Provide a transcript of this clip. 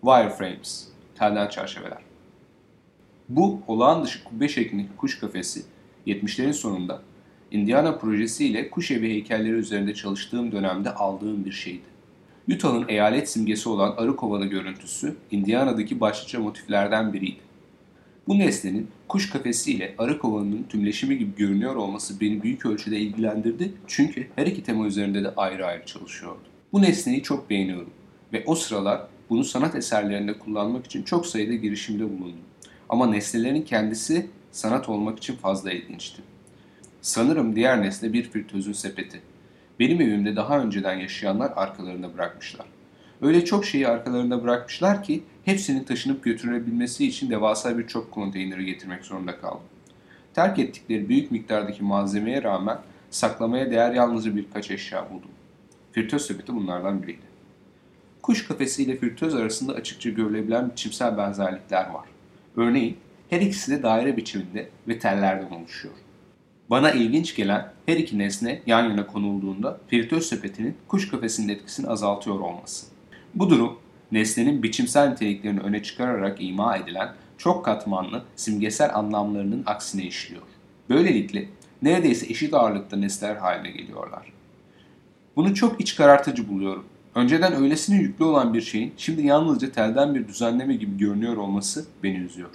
Wireframes, telden çerçeveler. Bu olağan dışı kubbe şeklindeki kuş kafesi 70'lerin sonunda Indiana projesi ile kuş evi heykelleri üzerinde çalıştığım dönemde aldığım bir şeydi. Utah'ın eyalet simgesi olan arı kovanı görüntüsü Indiana'daki başlıca motiflerden biriydi. Bu nesnenin kuş kafesi ile arı kovanının tümleşimi gibi görünüyor olması beni büyük ölçüde ilgilendirdi çünkü her iki tema üzerinde de ayrı ayrı çalışıyordu. Bu nesneyi çok beğeniyorum ve o sıralar bunu sanat eserlerinde kullanmak için çok sayıda girişimde bulundum. Ama nesnelerin kendisi sanat olmak için fazla ilginçti. Sanırım diğer nesne bir fritözün sepeti. Benim evimde daha önceden yaşayanlar arkalarında bırakmışlar. Öyle çok şeyi arkalarında bırakmışlar ki hepsinin taşınıp götürülebilmesi için devasa bir çöp konteyneri getirmek zorunda kaldım. Terk ettikleri büyük miktardaki malzemeye rağmen saklamaya değer yalnızca birkaç eşya buldum. Fritöz sepeti bunlardan biriydi. Kuş kafesi ile fritöz arasında açıkça görülebilen biçimsel benzerlikler var. Örneğin her ikisi de daire biçiminde ve tellerden oluşuyor. Bana ilginç gelen her iki nesne yan yana konulduğunda fritöz sepetinin kuş kafesinin etkisini azaltıyor olması. Bu durum nesnenin biçimsel niteliklerini öne çıkararak ima edilen çok katmanlı simgesel anlamlarının aksine işliyor. Böylelikle neredeyse eşit ağırlıkta nesneler haline geliyorlar. Bunu çok iç karartıcı buluyorum. Önceden öylesine yüklü olan bir şeyin şimdi yalnızca telden bir düzenleme gibi görünüyor olması beni üzüyor.